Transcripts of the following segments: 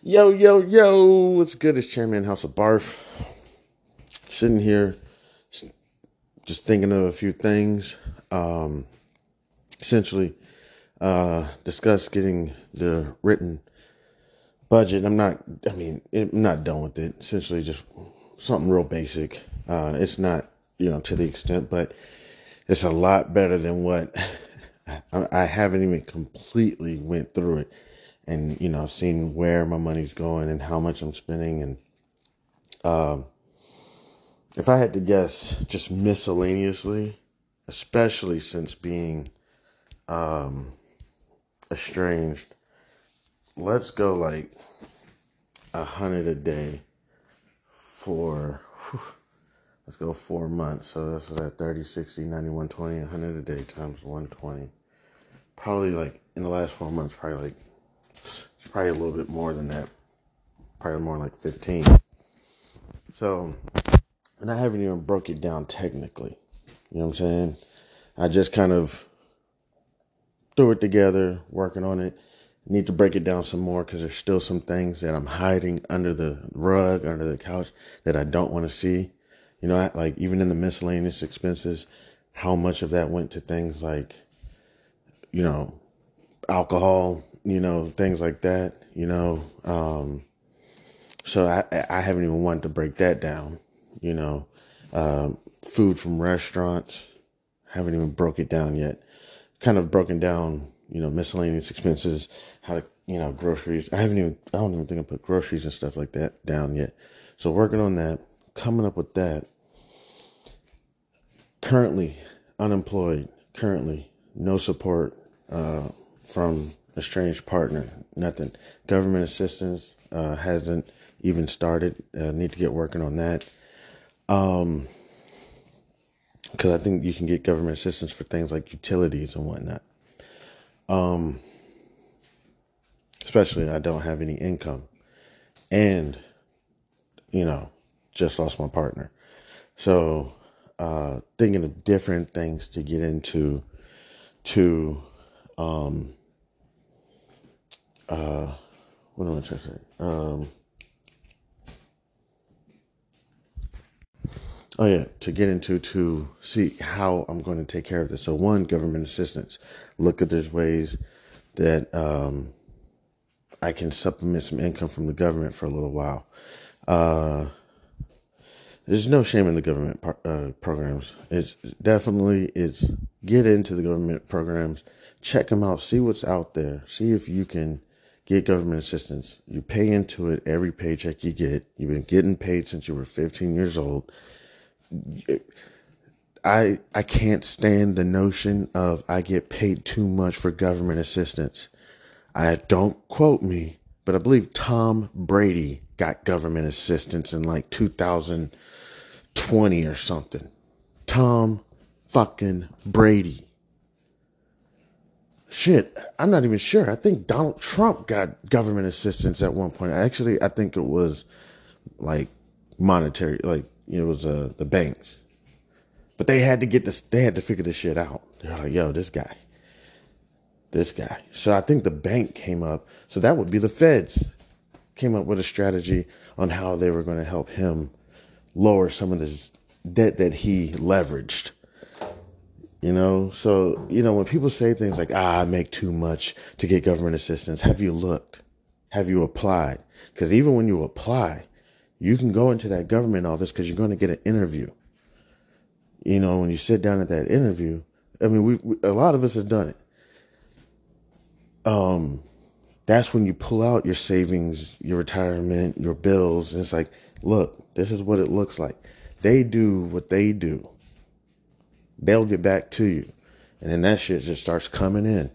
Yo, yo, yo, what's good? It's Chairman House of Barf. Sitting here, just thinking of a few things. Um, essentially, uh, discuss getting the written budget. I'm not, I mean, I'm not done with it. Essentially, just something real basic. Uh, it's not, you know, to the extent, but it's a lot better than what I, I haven't even completely went through it and you know seeing where my money's going and how much I'm spending. And um if I had to guess just miscellaneously especially since being um estranged let's go like a hundred a day for whew, let's go four months. So that's at 30 60 90 120 100 a day times 120 probably like in the last four months probably like probably a little bit more than that. Probably more like 15. So, and I haven't even broke it down technically. You know what I'm saying? I just kind of threw it together, working on it. Need to break it down some more because there's still some things that I'm hiding under the rug, under the couch that I don't want to see. You know, like even in the miscellaneous expenses, how much of that went to things like, you know, alcohol, you know, things like that, you know. Um, so I, I haven't even wanted to break that down, you know. Um, food from restaurants, haven't even broke it down yet. Kind of broken down, you know, miscellaneous expenses, how to, you know, groceries. I haven't even, I don't even think I put groceries and stuff like that down yet. So working on that, coming up with that. Currently unemployed, currently no support uh, from estranged partner, nothing. Government assistance uh, hasn't even started. Uh, need to get working on that. Um, because I think you can get government assistance for things like utilities and whatnot. Um, especially I don't have any income, and you know, just lost my partner. So, uh, thinking of different things to get into to um, uh, what am I trying to say? Um, oh yeah, to get into to see how I'm going to take care of this. So one, government assistance. Look at there's ways that um, I can supplement some income from the government for a little while. Uh, there's no shame in the government uh, programs. It's definitely it's get into the government programs, check them out, see what's out there, see if you can get government assistance. You pay into it every paycheck you get. You've been getting paid since you were 15 years old. I I can't stand the notion of I get paid too much for government assistance. I don't quote me, but I believe Tom Brady got government assistance in like 2020 or something. Tom fucking Brady shit, I'm not even sure. I think Donald Trump got government assistance at one point. Actually, I think it was like monetary, like it was uh, the banks. But they had to get this. They had to figure this shit out. They're like, "Yo, this guy, this guy." So I think the bank came up. So that would be the feds came up with a strategy on how they were going to help him lower some of this debt that he leveraged. You know, so, you know, when people say things like, ah, I make too much to get government assistance, have you looked? Have you applied? Because even when you apply, you can go into that government office because you're going to get an interview. You know, when you sit down at that interview, I mean, we, a lot of us have done it. Um, that's when you pull out your savings, your retirement, your bills, and it's like, look, this is what it looks like. They do what they do they'll get back to you. And then that shit just starts coming in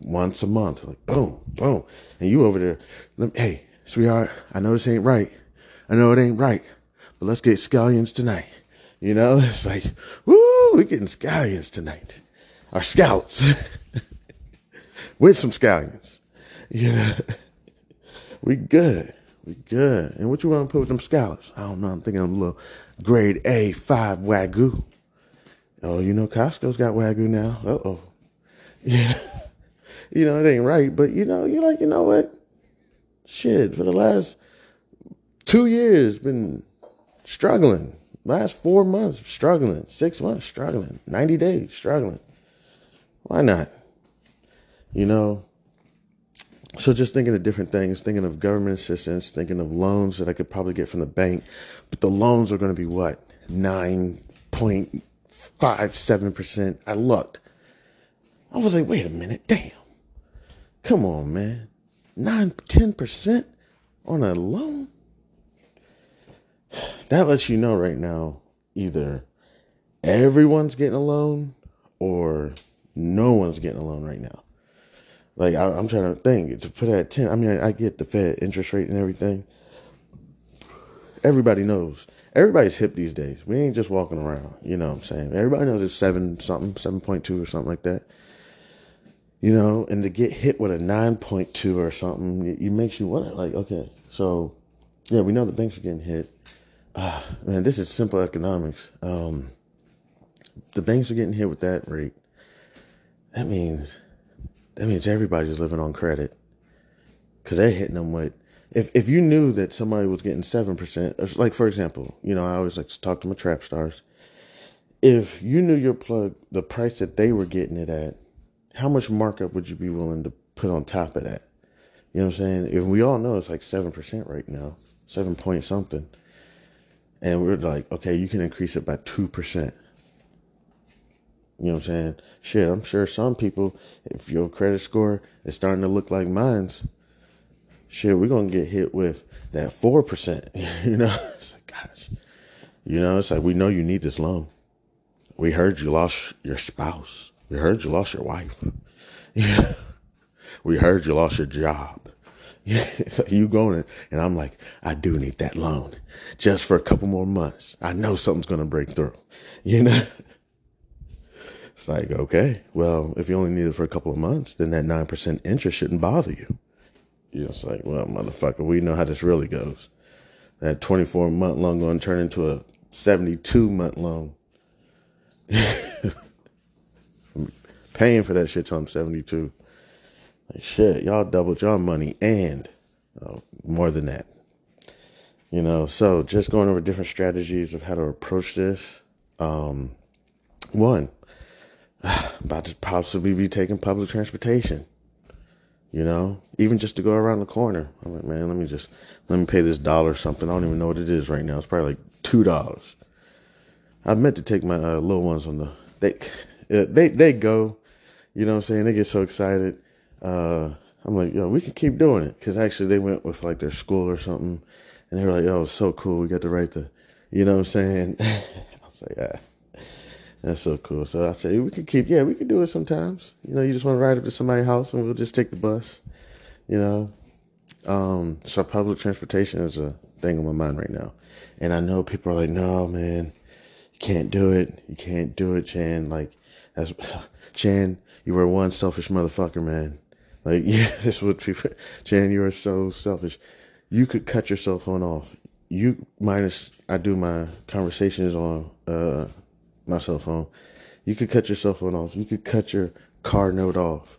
once a month, like boom, boom. And you over there, hey, sweetheart, I know this ain't right. I know it ain't right, but let's get scallions tonight. You know, it's like, woo, we're getting scallions tonight. Our scallops with some scallions. You know, we good. We good. And what you want to put with them scallops? I don't know. I'm thinking a little grade A5 Wagyu. Oh, you know, Costco's got Wagyu now. Uh oh. Yeah. you know, it ain't right, but you know, you're like, you know what? shit, for the last two years, been struggling. Last four months, struggling. Six months, struggling. 90 days, struggling. Why not? You know, so just thinking of different things, thinking of government assistance, thinking of loans that I could probably get from the bank, but the loans are going to be what? 9.57%. I looked. I was like, wait a minute, damn. Come on, man. 9, 10% on a loan? That lets you know right now either everyone's getting a loan or no one's getting a loan right now. Like I, am trying to think to put it at ten. I mean, I, I get the Fed interest rate and everything. Everybody knows. Everybody's hip these days. We ain't just walking around. You know what I'm saying? Everybody knows it's seven something, seven point two or something like that. You know, and to get hit with a nine point two or something, it, it makes you wonder. Like, okay, so yeah, we know the banks are getting hit. Uh, man, this is simple economics. Um, the banks are getting hit with that rate. That means that means everybody's living on credit because they're hitting them with. If if you knew that somebody was getting seven percent, like for example, you know, I always like to talk to my trap stars. If you knew your plug, the price that they were getting it at, how much markup would you be willing to put on top of that? You know what I'm saying? If we all know it's like seven percent right now, seven point something, and we're like, okay, you can increase it by two percent. You know what I'm saying? Shit, I'm sure some people, if your credit score is starting to look like mine's, shit, we're gonna get hit with that four percent. you know, it's like, gosh, you know, it's like we know you need this loan. We heard you lost your spouse. We heard you lost your wife. we heard you lost your job. you going and I'm like, I do need that loan just for a couple more months. I know something's gonna break through. You know. It's like, okay, well, if you only need it for a couple of months, then that 9% interest shouldn't bother you. You know, it's like, well, motherfucker, we know how this really goes. That 24 month loan going to turn into a 72 month loan. Paying for that shit till I'm 72. Like, shit, y'all doubled your money and oh, more than that. You know, so just going over different strategies of how to approach this. Um, one, about to possibly be taking public transportation. You know, even just to go around the corner. I'm like, man, let me just let me pay this dollar something. I don't even know what it is right now. It's probably like two dollars. I meant to take my uh, little ones on the they uh, they they go. You know what I'm saying? They get so excited. Uh, I'm like, yo, we can keep doing it because actually they went with like their school or something, and they were like, oh, it's so cool. We got to write the, you know what I'm saying? I was like, ah. That's so cool. So I say we could keep, yeah, we could do it sometimes. You know, you just want to ride up to somebody's house and we'll just take the bus. You know, um, so public transportation is a thing on my mind right now, and I know people are like, no, man, you can't do it. You can't do it, Chan. Like, that's Chan. You were one selfish motherfucker, man. Like, yeah, that's what people. Chan, you are so selfish. You could cut your cell phone off. You minus. I do my conversations on. uh my cell phone. You could cut your cell phone off. You could cut your car note off.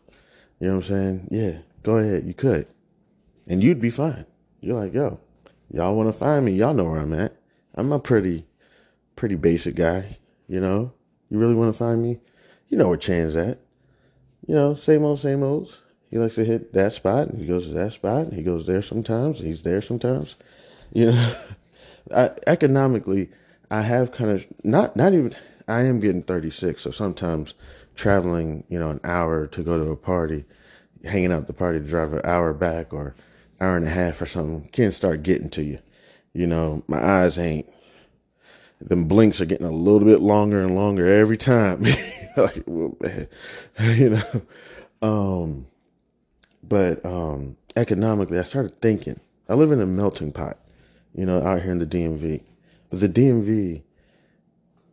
You know what I'm saying? Yeah, go ahead. You could. And you'd be fine. You're like, yo, y'all want to find me? Y'all know where I'm at. I'm a pretty, pretty basic guy. You know, you really want to find me? You know where Chan's at. You know, same old, same old. He likes to hit that spot and he goes to that spot and he goes there sometimes. he's there sometimes. You know, I, economically, I have kind of not, not even, I am getting 36, so sometimes traveling, you know, an hour to go to a party, hanging out the party to drive an hour back or hour and a half or something can start getting to you. You know, my eyes ain't them blinks are getting a little bit longer and longer every time. you know. Um, but um, economically, I started thinking. I live in a melting pot, you know, out here in the DMV. But the DMV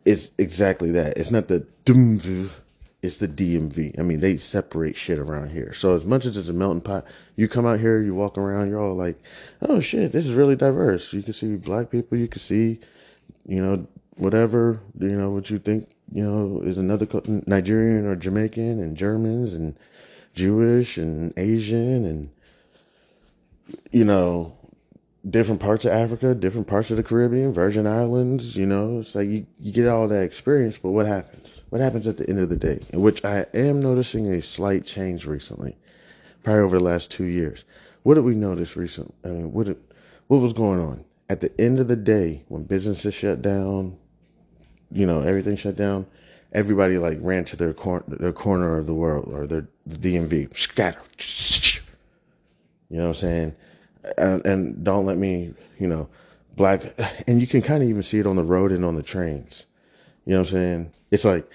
it's exactly that. It's not the DMV, it's the DMV. I mean, they separate shit around here. So as much as it's a melting pot, you come out here, you walk around, you're all like, oh shit, this is really diverse. You can see black people, you can see, you know, whatever, you know, what you think, you know, is another Nigerian or Jamaican and Germans and Jewish and Asian and you know, different parts of Africa, different parts of the Caribbean, Virgin Islands, you know, it's like you, you get all that experience, but what happens? What happens at the end of the day? In which I am noticing a slight change recently, probably over the last two years. What did we notice recently? I mean, what did, what was going on? At the end of the day, when businesses shut down, you know, everything shut down, everybody like ran to their corner, their corner of the world or their the DMV, scatter. You know what I'm saying? And, and don't let me, you know, black, and you can kind of even see it on the road and on the trains. You know what I'm saying? It's like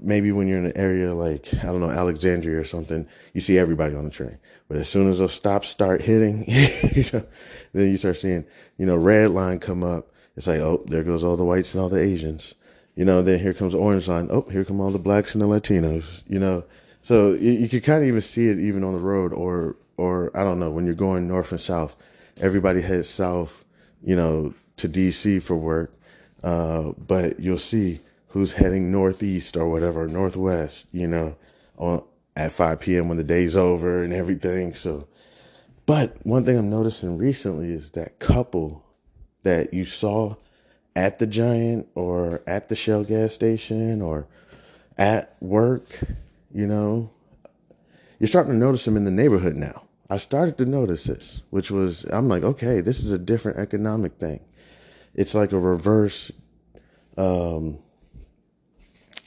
maybe when you're in an area like, I don't know, Alexandria or something, you see everybody on the train. But as soon as those stops start hitting, you know, then you start seeing, you know, red line come up. It's like, oh, there goes all the whites and all the Asians. You know, then here comes orange line. Oh, here come all the blacks and the Latinos. You know, so you, you can kind of even see it even on the road, or or I don't know when you're going north and south. Everybody heads south, you know, to DC for work, uh, but you'll see who's heading northeast or whatever, northwest. You know, on at 5 p.m. when the day's over and everything. So, but one thing I'm noticing recently is that couple that you saw at the Giant or at the Shell gas station or at work, you know, you're starting to notice them in the neighborhood now. I started to notice this, which was, I'm like, okay, this is a different economic thing. It's like a reverse, um,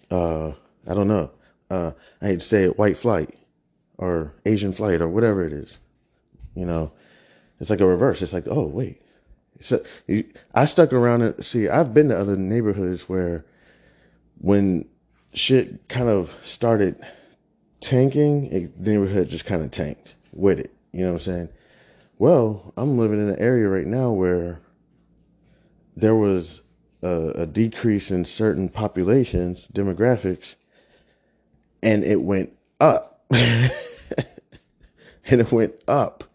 uh, I don't know. Uh, I hate to say it, white flight or Asian flight or whatever it is. You know, it's like a reverse. It's like, oh, wait, so I stuck around and see, I've been to other neighborhoods where when shit kind of started tanking, the neighborhood just kind of tanked with it. You know what I'm saying? Well, I'm living in an area right now where there was a, a decrease in certain populations, demographics, and it went up. and it went up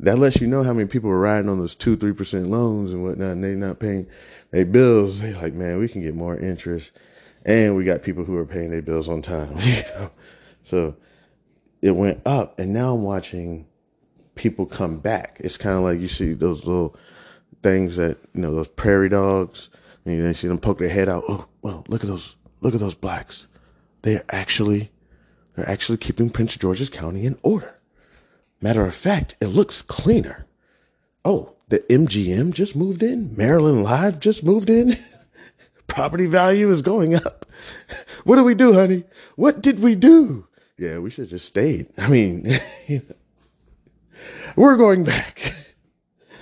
that lets you know how many people are riding on those two, three percent loans and whatnot, and they're not paying their bills. They like, man, we can get more interest, and we got people who are paying their bills on time. You know, so it went up, and now I'm watching people come back. It's kind of like you see those little things that you know those prairie dogs, and you see them poke their head out. Oh, well, look at those, look at those blacks. They're actually, they're actually keeping Prince George's County in order. Matter of fact, it looks cleaner. Oh, the MGM just moved in. Maryland Live just moved in. Property value is going up. What do we do, honey? What did we do? Yeah, we should have just stayed. I mean, we're going back.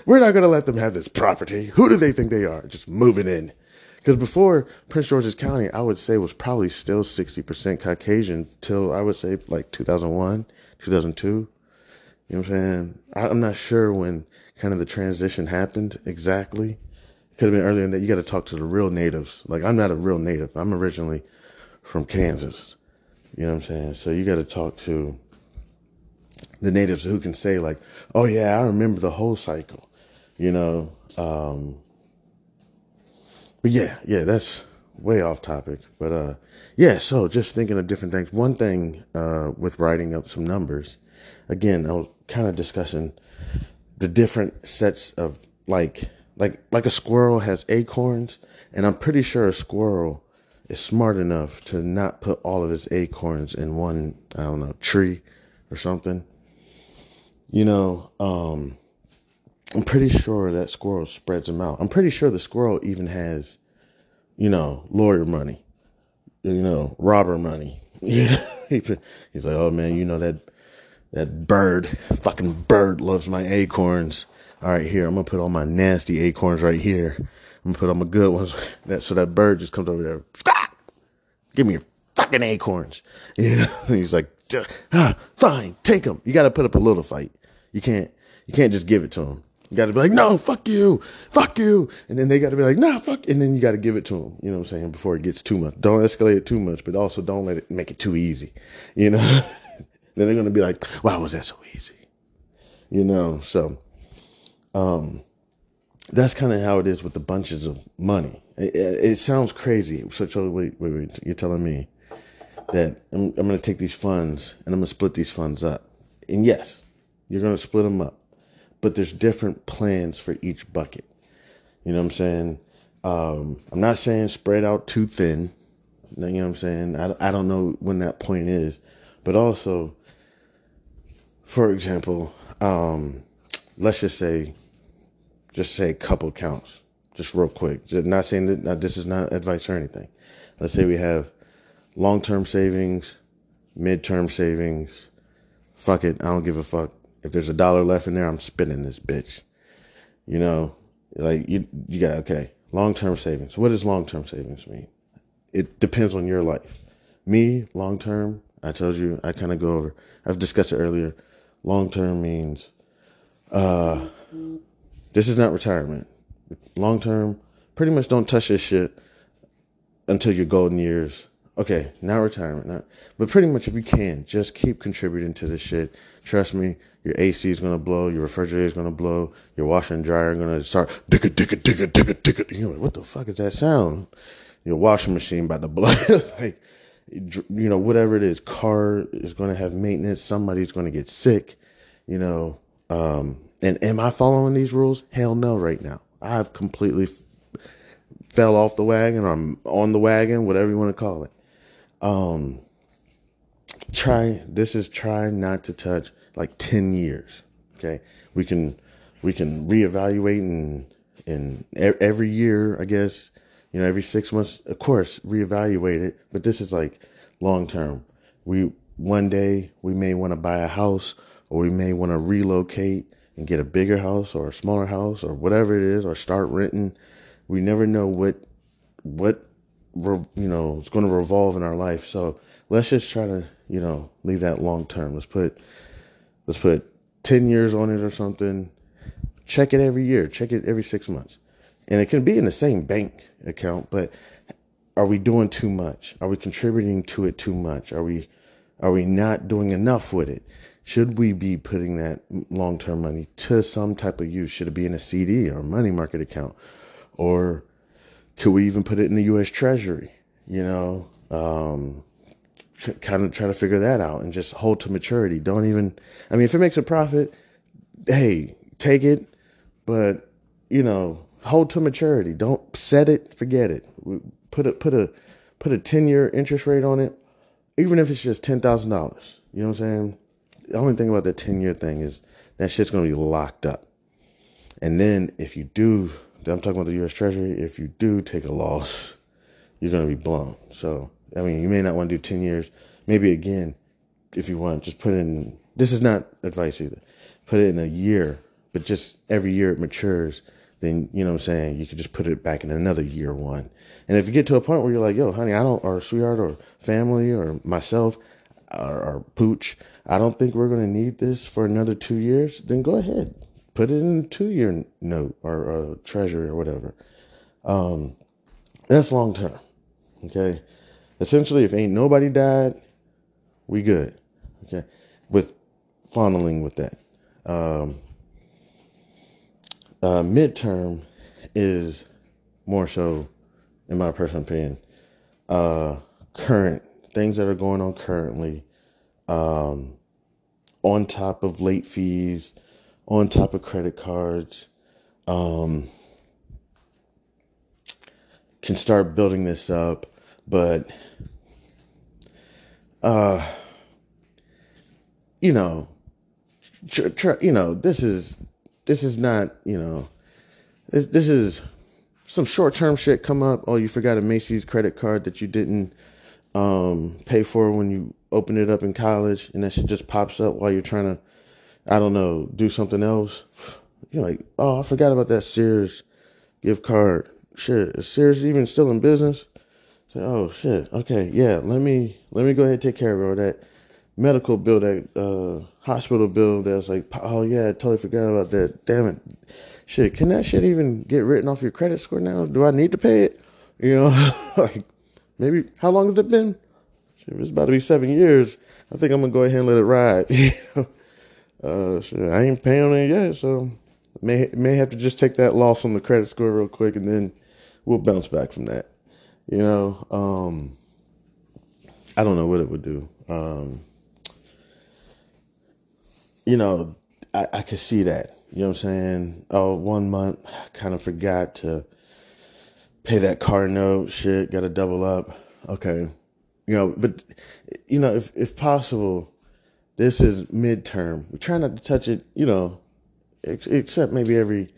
We're not going to let them have this property. Who do they think they are? Just moving in. Because before Prince George's County, I would say was probably still 60% Caucasian till I would say like 2001, 2002. You know what I'm saying? I, am not sure when kind of the transition happened exactly. It could have been earlier than that. You got to talk to the real natives. Like I'm not a real native. I'm originally from Kansas. You know what I'm saying? So you got to talk to the natives who can say like, "Oh yeah, I remember the whole cycle." You know. Um, but yeah, yeah, that's way off topic. But uh, yeah. So just thinking of different things. One thing uh, with writing up some numbers. Again, I was kind of discussing the different sets of like like like a squirrel has acorns and i'm pretty sure a squirrel is smart enough to not put all of its acorns in one i don't know tree or something you know um i'm pretty sure that squirrel spreads them out i'm pretty sure the squirrel even has you know lawyer money you know robber money you know he's like oh man you know that that bird, fucking bird loves my acorns. All right, here, I'm gonna put all my nasty acorns right here. I'm gonna put on my good ones. That so that bird just comes over there. Give me your fucking acorns. You know, he's like, ah, fine, take them. You got to put up a little fight. You can't, you can't just give it to him. You got to be like, no, fuck you, fuck you, and then they got to be like, nah, fuck, and then you got to give it to him. You know what I'm saying? Before it gets too much. Don't escalate it too much, but also don't let it make it too easy. You know. then they're to be like, why was that so easy? You know, so um, that's kind of how it is with the bunches of money. It, it, it sounds crazy. So, so wait, wait, wait. You're telling me that I'm, I'm going to take these funds and I'm going to split these funds up. And yes, you're going to split them up. but there's different plans for each bucket. You know what I'm saying? Um, I'm not saying spread out too thin. You know what I'm saying? I, I don't know when that point is, but also, for example, um, let's just say, just say a couple counts, just real quick. Just not saying that now, this is not advice or anything. Let's say we have long-term savings, mid-term savings. Fuck it, I don't give a fuck. If there's a dollar left in there, I'm spending this bitch. You know, like you, you got okay. Long-term savings. What does long-term savings mean? It depends on your life. Me, long-term. I told you. I kind of go over. I've discussed it earlier. Long-term means, uh, this is not retirement. Long-term, pretty much don't touch this shit until your golden years. Okay, not retirement, not, but pretty much if you can, just keep contributing to this shit. Trust me, your AC is gonna blow, your refrigerator is gonna blow, your washer and dryer are gonna start digga digga digga digga digga. You know what the fuck is that sound? Your washing machine about to blow, like you know whatever it is. Car is gonna have maintenance. Somebody's gonna get sick. You know, um, and am I following these rules? Hell no, right now. I've completely fell off the wagon or I'm on the wagon, whatever you want to call it. Um, try, this is try not to touch like 10 years. Okay. We can, we can reevaluate and, and every year, I guess, you know, every six months, of course, reevaluate it. But this is like long term. We, one day we may want to buy a house or we may want to relocate and get a bigger house or a smaller house or whatever it is or start renting. We never know what what you know is going to revolve in our life. So let's just try to you know leave that long term. Let's put let's put ten years on it or something. Check it every year. Check it every six months, and it can be in the same bank account. But are we doing too much? Are we contributing to it too much? Are we are we not doing enough with it? Should we be putting that long term money to some type of use? Should it be in a CD or a money market account? Or could we even put it in the US Treasury? You know, um, kind of try to figure that out and just hold to maturity. Don't even, I mean, if it makes a profit, hey, take it, but, you know, hold to maturity. Don't set it, forget it. Put a, put a, put a 10 year interest rate on it, even if it's just $10,000. You know what I'm saying? The only thing about the 10 year thing is that shit's going to be locked up. And then if you do, I'm talking about the US Treasury, if you do take a loss, you're going to be blown. So, I mean, you may not want to do 10 years. Maybe again, if you want, just put in, this is not advice either. Put it in a year, but just every year it matures, then, you know what I'm saying, you could just put it back in another year one. And if you get to a point where you're like, yo, honey, I don't, or sweetheart, or family, or myself, or, or pooch, I don't think we're going to need this for another two years, then go ahead. Put it in a two year note or, or treasury or whatever. Um, that's long term. Okay. Essentially, if ain't nobody died, we good. Okay. With funneling with that. Um, uh, midterm is more so, in my personal opinion, uh, current things that are going on currently um, on top of late fees, on top of credit cards, um, can start building this up, but uh, you know, tr- tr- you know, this is this is not you know, this, this is some short term shit come up. Oh, you forgot a Macy's credit card that you didn't um, pay for when you open it up in college and that shit just pops up while you're trying to, I don't know, do something else. You're like, oh, I forgot about that Sears gift card. Shit, is Sears even still in business? So, oh shit, okay, yeah. Let me let me go ahead and take care of all that medical bill, that uh, hospital bill. That's like, oh yeah, I totally forgot about that. Damn it, shit. Can that shit even get written off your credit score now? Do I need to pay it? You know, like maybe how long has it been? If it's about to be seven years, I think I'm gonna go ahead and let it ride. uh, shit, I ain't paying on it yet, so may may have to just take that loss on the credit score real quick, and then we'll bounce back from that. You know, um, I don't know what it would do. Um, you know, I, I could see that. You know what I'm saying? Oh, one month, kind of forgot to pay that car note. Shit, got to double up. Okay, you know, but you know, if if possible, this is midterm. We try not to touch it. You know, except maybe every,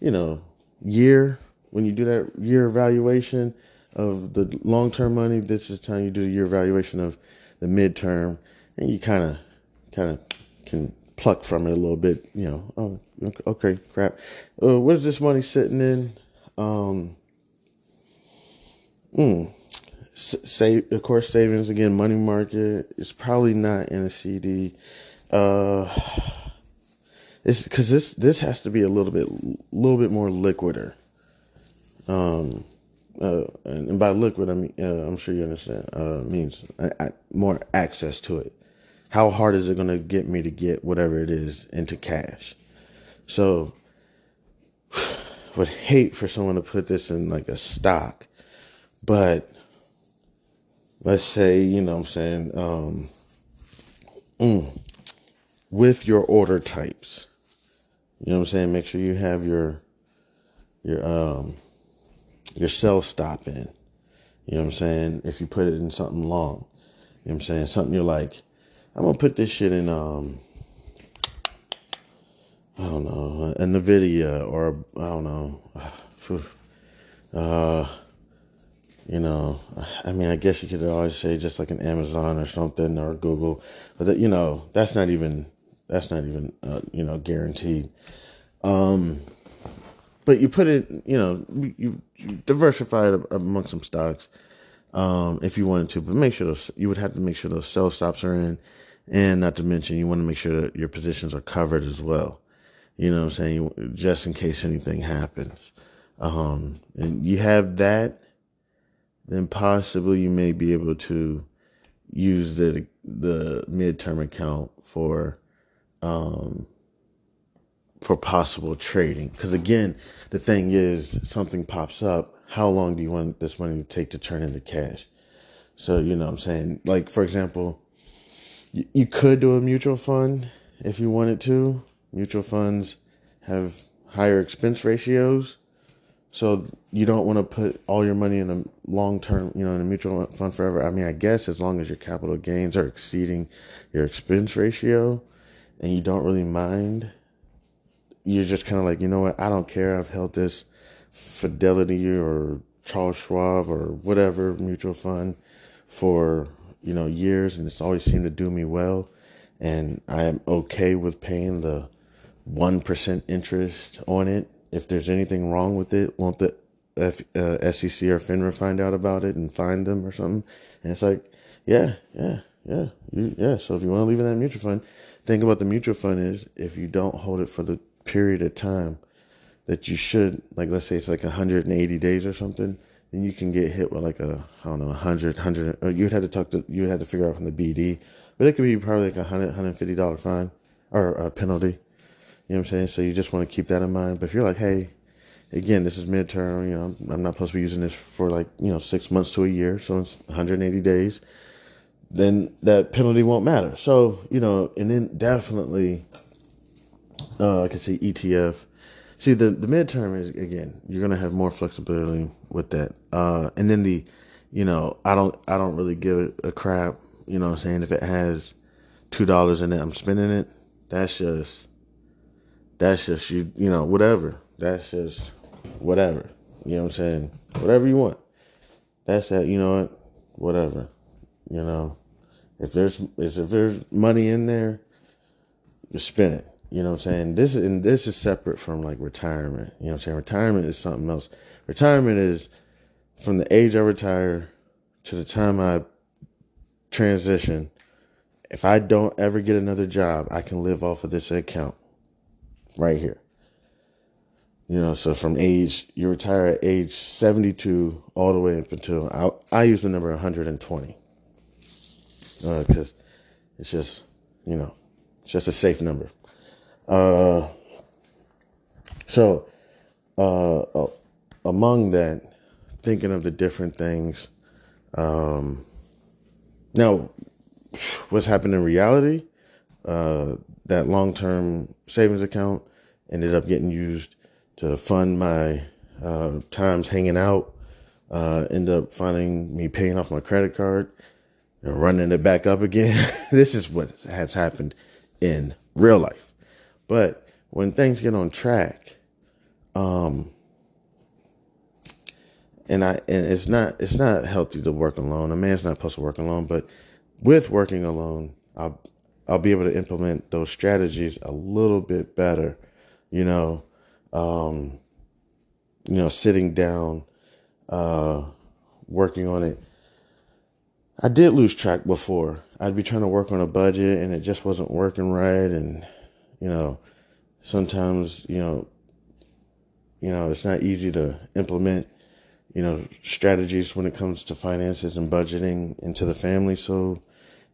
you know, year when you do that year evaluation of the long term money. This is the time you do the year evaluation of the midterm, and you kind of kind of can pluck from it a little bit. You know, oh, okay, crap. Uh, what is this money sitting in? Um, mm, save, of course, savings again, money market. It's probably not in a CD. Uh, it's because this this has to be a little bit, little bit more liquider. Um, uh, and by liquid, I mean uh, I'm sure you understand. Uh, means I, I, more access to it. How hard is it going to get me to get whatever it is into cash? So, would hate for someone to put this in like a stock, but let's say you know what I'm saying um, mm, with your order types. You know what I'm saying? Make sure you have your your um your sell stop in. You know what I'm saying? If you put it in something long. You know what I'm saying? Something you're like, I'm gonna put this shit in um I don't know, a Nvidia or I don't know. Uh you know, I mean, I guess you could always say just like an Amazon or something or Google, but that, you know, that's not even that's not even uh, you know guaranteed. Um, but you put it, you know, you, you diversify it among some stocks um, if you wanted to, but make sure those you would have to make sure those sell stops are in, and not to mention you want to make sure that your positions are covered as well. You know what I'm saying? Just in case anything happens, um, and you have that, then possibly you may be able to use the the midterm account for um, for possible trading. Because again, the thing is, something pops up. How long do you want this money to take to turn into cash? So, you know what I'm saying? Like, for example, you, you could do a mutual fund if you wanted to. Mutual funds have higher expense ratios. So you don't want to put all your money in a long term, you know, in a mutual fund forever. I mean, I guess as long as your capital gains are exceeding your expense ratio and you don't really mind you're just kind of like, you know what? I don't care. I've held this Fidelity or Charles Schwab or whatever mutual fund for, you know, years and it's always seemed to do me well. And I am okay with paying the 1% interest on it. If there's anything wrong with it, won't the F, uh, SEC or FINRA find out about it and find them or something? And it's like, yeah, yeah, yeah, you, yeah. So if you want to leave in that mutual fund, think about the mutual fund is if you don't hold it for the period of time that you should, like, let's say it's like 180 days or something, then you can get hit with like a, I don't know, 100, 100, or you'd have to talk to, you would have to figure out from the BD, but it could be probably like a 100, $150 fine or a penalty. You know what I'm saying? So you just want to keep that in mind. But if you're like, hey, again, this is midterm, you know, I'm not supposed to be using this for like, you know, six months to a year, so it's 180 days, then that penalty won't matter. So, you know, and then definitely uh, I can see ETF. See the the midterm is again you're gonna have more flexibility with that. Uh, and then the, you know, I don't I don't really give it a crap. You know, what I'm saying if it has two dollars in it, I'm spending it. That's just that's just you you know whatever. That's just whatever. You know what I'm saying? Whatever you want. That's that. You know what? Whatever. You know, if there's if there's money in there, you spend it. You know what I'm saying? This and this is separate from like retirement. You know what I'm saying? Retirement is something else. Retirement is from the age I retire to the time I transition. If I don't ever get another job, I can live off of this account right here. You know, so from age you retire at age 72 all the way up until I, I use the number 120 because uh, it's just you know it's just a safe number. Uh, so, uh, among that, thinking of the different things, um, now, what's happened in reality, uh, that long term savings account ended up getting used to fund my uh, times hanging out. Uh, ended up finding me paying off my credit card and running it back up again. this is what has happened in real life. But when things get on track, um, and I and it's not it's not healthy to work alone. A man's not supposed to work alone, but with working alone, I'll I'll be able to implement those strategies a little bit better. You know, um, you know, sitting down, uh, working on it. I did lose track before. I'd be trying to work on a budget and it just wasn't working right. And, you know, sometimes, you know, you know, it's not easy to implement, you know, strategies when it comes to finances and budgeting into the family. So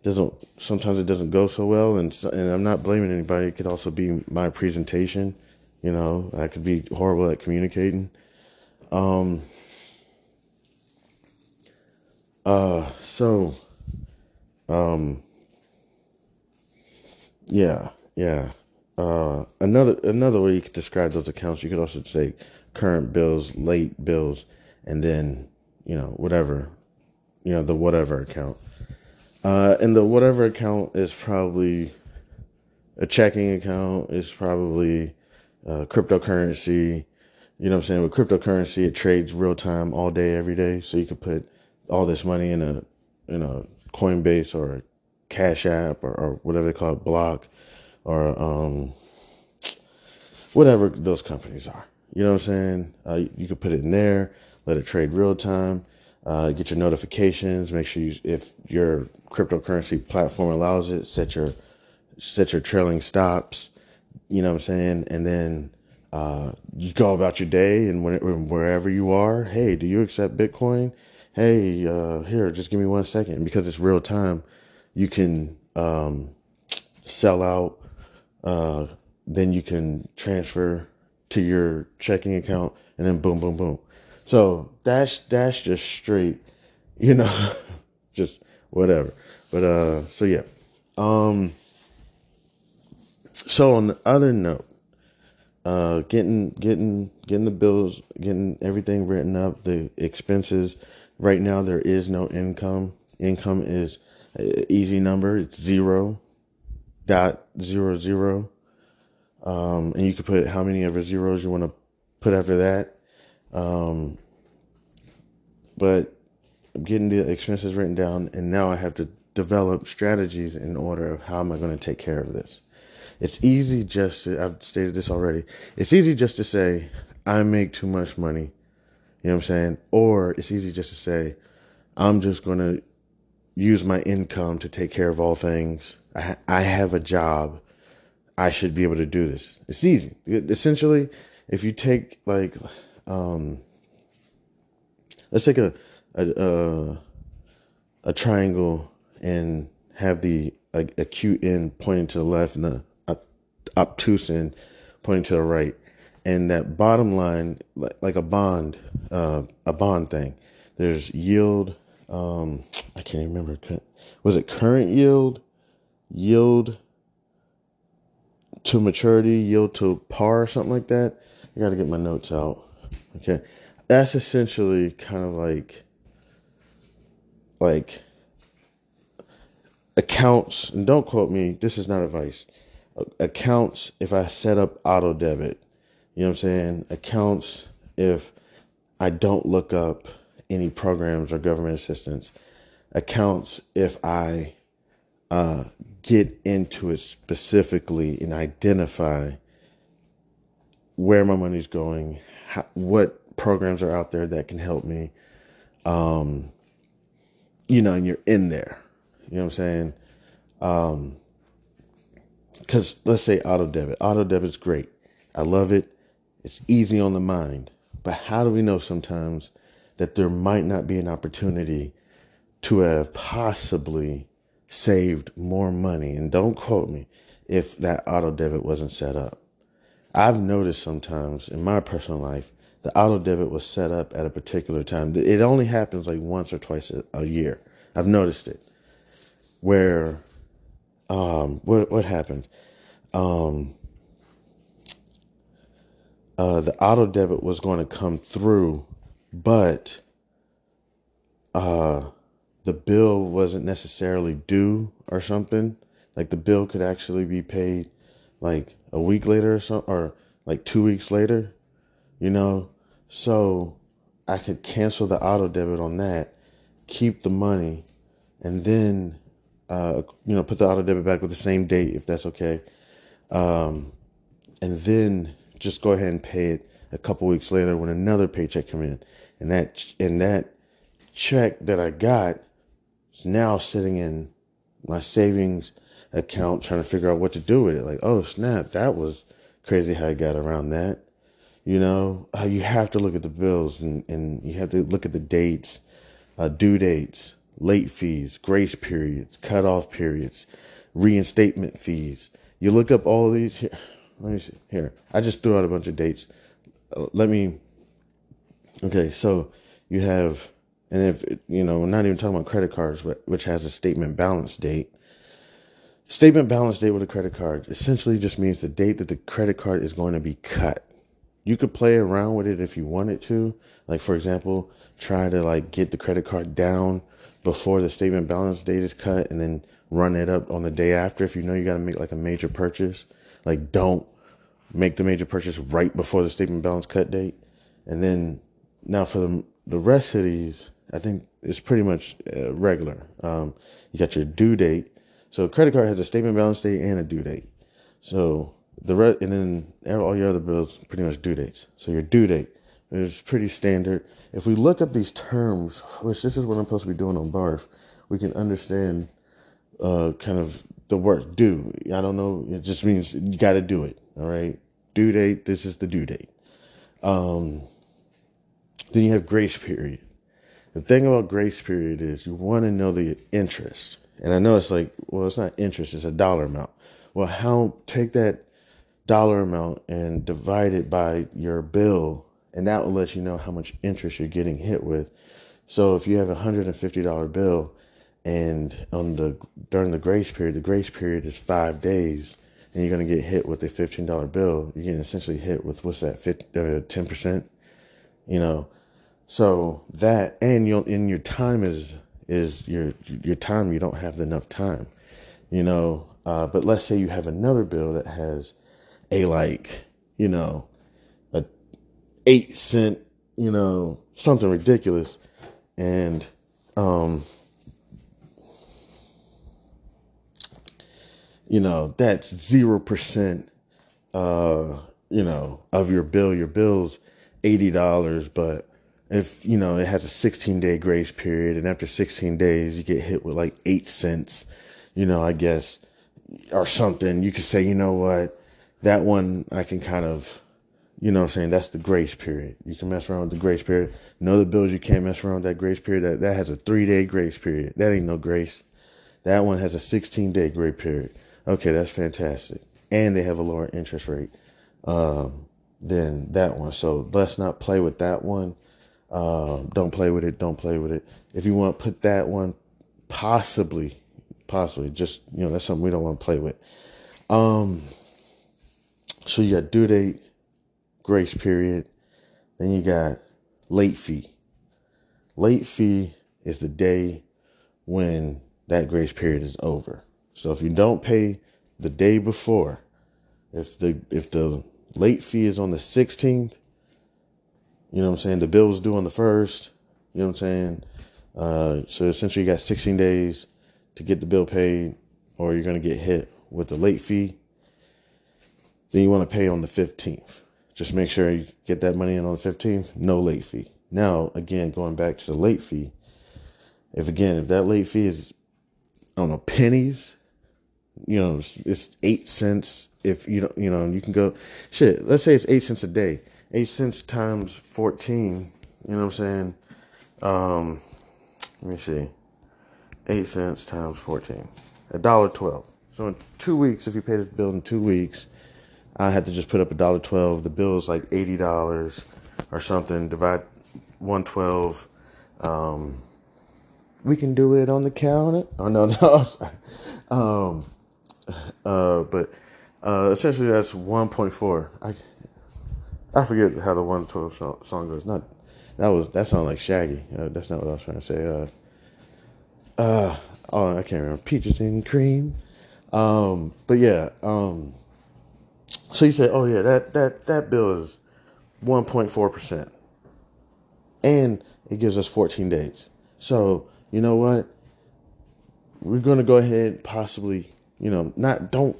doesn't, sometimes it doesn't go so well. And, and I'm not blaming anybody. It could also be my presentation. You know, I could be horrible at communicating. Um, uh, so, um, yeah, yeah. Uh, another another way you could describe those accounts, you could also say current bills, late bills, and then you know whatever, you know the whatever account. Uh, and the whatever account is probably a checking account. Is probably uh, cryptocurrency. You know what I'm saying? With cryptocurrency, it trades real time all day, every day. So you could put all this money in a in a Coinbase or Cash App or, or whatever they call it, Block or um, whatever those companies are. You know what I'm saying? Uh, you could put it in there, let it trade real time, uh, get your notifications. Make sure you, if your cryptocurrency platform allows it, set your set your trailing stops. You know what I'm saying? And then uh, you go about your day, and when, wherever you are, hey, do you accept Bitcoin? Hey, uh, here, just give me one second. Because it's real time, you can um, sell out. Uh, then you can transfer to your checking account, and then boom, boom, boom. So that's that's just straight, you know, just whatever. But uh, so yeah. Um, so on the other note, uh, getting getting getting the bills, getting everything written up, the expenses. Right now, there is no income. Income is easy number. It's zero dot zero zero. Um, and you can put how many ever zeros you want to put after that. Um, but I'm getting the expenses written down, and now I have to develop strategies in order of how am I going to take care of this. It's easy just to, I've stated this already. It's easy just to say, I make too much money. You know what I'm saying? Or it's easy just to say, I'm just going to use my income to take care of all things. I, I have a job. I should be able to do this. It's easy. Essentially, if you take like, um, let's take a, a, a, a triangle and have the acute end pointing to the left and the obtuse end pointing to the right. And that bottom line, like a bond, uh, a bond thing, there's yield. Um, I can't remember. Was it current yield, yield to maturity, yield to par, something like that? I got to get my notes out. Okay, that's essentially kind of like, like accounts. And don't quote me. This is not advice accounts if I set up auto debit. You know what I'm saying? Accounts if I don't look up any programs or government assistance. Accounts if I uh, get into it specifically and identify where my money's going, how, what programs are out there that can help me. Um, you know, and you're in there. You know what I'm saying? Um, because let's say auto debit. Auto debit's great. I love it. It's easy on the mind. But how do we know sometimes that there might not be an opportunity to have possibly saved more money? And don't quote me if that auto debit wasn't set up. I've noticed sometimes in my personal life, the auto debit was set up at a particular time. It only happens like once or twice a year. I've noticed it where um, what what happened? Um, uh, the auto debit was going to come through, but uh, the bill wasn't necessarily due or something. Like the bill could actually be paid like a week later or something, or like two weeks later, you know. So I could cancel the auto debit on that, keep the money, and then uh, you know put the auto debit back with the same date if that's okay, um, and then just go ahead and pay it a couple weeks later when another paycheck come in, and that and that check that I got is now sitting in my savings account trying to figure out what to do with it. Like, oh snap, that was crazy how I got around that. You know, uh, you have to look at the bills and, and you have to look at the dates, uh, due dates, late fees, grace periods, cutoff periods, reinstatement fees. You look up all these. Here, let me see. Here, I just threw out a bunch of dates. Uh, let me. Okay, so you have, and if you know, we're not even talking about credit cards, but which has a statement balance date. Statement balance date with a credit card essentially just means the date that the credit card is going to be cut. You could play around with it if you wanted to. Like for example, try to like get the credit card down before the statement balance date is cut and then run it up on the day after if you know you got to make like a major purchase. Like don't make the major purchase right before the statement balance cut date. And then now for the the rest of these, I think it's pretty much uh, regular. Um, you got your due date. So credit card has a statement balance date and a due date. So the and then all your other bills pretty much due dates. So your due date is pretty standard. If we look up these terms, which this is what I'm supposed to be doing on Barf, we can understand uh, kind of the word due. I don't know. It just means you got to do it. All right. Due date. This is the due date. Um, then you have grace period. The thing about grace period is you want to know the interest. And I know it's like, well, it's not interest, it's a dollar amount. Well, how take that dollar amount and divide it by your bill, and that will let you know how much interest you're getting hit with. So if you have a hundred and fifty dollar bill, and on the during the grace period, the grace period is five days, and you're gonna get hit with a fifteen dollar bill. You're getting essentially hit with what's that, uh, ten percent, you know. So that and you in your time is is your your time. You don't have enough time, you know. Uh, but let's say you have another bill that has a like, you know, a eight cent, you know, something ridiculous. And, um, you know, that's 0%, uh, you know, of your bill. Your bill's $80, but if, you know, it has a 16 day grace period and after 16 days you get hit with like eight cents, you know, I guess, or something, you could say, you know what, that one I can kind of, you know I'm saying? That's the grace period. You can mess around with the grace period. No, the bills you can't mess around with that grace period. That, that has a three day grace period. That ain't no grace. That one has a 16 day grace period. Okay, that's fantastic. And they have a lower interest rate um, than that one. So let's not play with that one. Um, don't play with it. Don't play with it. If you want to put that one, possibly, possibly, just, you know, that's something we don't want to play with. Um, so you got due date, grace period, then you got late fee. Late fee is the day when that grace period is over. So if you don't pay the day before, if the if the late fee is on the 16th, you know what I'm saying, the bill was due on the first, you know what I'm saying? Uh, so essentially you got 16 days to get the bill paid or you're going to get hit with the late fee then you want to pay on the 15th. Just make sure you get that money in on the 15th, no late fee. Now, again, going back to the late fee, if again, if that late fee is, I don't know, pennies, you know, it's eight cents. If you don't, you know, you can go, shit, let's say it's eight cents a day. Eight cents times 14, you know what I'm saying? Um, let me see. Eight cents times 14, a dollar 12. So in two weeks, if you pay this bill in two weeks, I had to just put up a dollar twelve. The bill is like eighty dollars or something. Divide one twelve. Um, we can do it on the counter. Oh no, no. um, uh, but uh, essentially that's one point four. I I forget how the one twelve song goes. Not that was that sounded like Shaggy. Uh, that's not what I was trying to say. Uh, uh, oh, I can't remember. Peaches and cream. Um, but yeah. Um, so you say, oh yeah, that that that bill is one point four percent, and it gives us fourteen days. So you know what? We're to go ahead, possibly, you know, not don't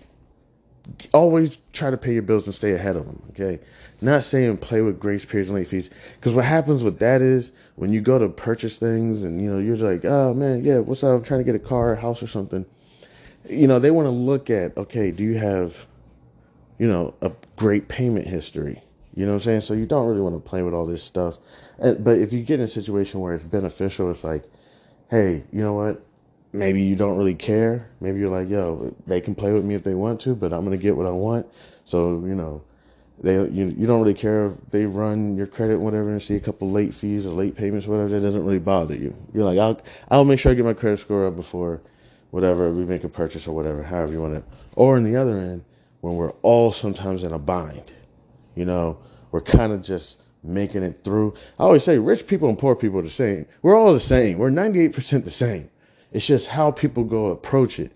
always try to pay your bills and stay ahead of them. Okay, not saying play with grace periods and late fees, because what happens with that is when you go to purchase things and you know you're like, oh man, yeah, what's up? I'm trying to get a car, a house, or something. You know, they want to look at, okay, do you have, you know, a great payment history? You know what I'm saying? So you don't really want to play with all this stuff. But if you get in a situation where it's beneficial, it's like, hey, you know what? maybe you don't really care. Maybe you're like, yo, they can play with me if they want to, but I'm gonna get what I want. So you know, they you you don't really care if they run your credit whatever and see a couple late fees or late payments or whatever. That doesn't really bother you. You're like, I'll I'll make sure I get my credit score up before whatever we make a purchase or whatever, however you want it. Or in the other end, when we're all sometimes in a bind, you know, we're kind of just making it through. I always say rich people and poor people are the same. We're all the same. We're 98% the same it's just how people go approach it.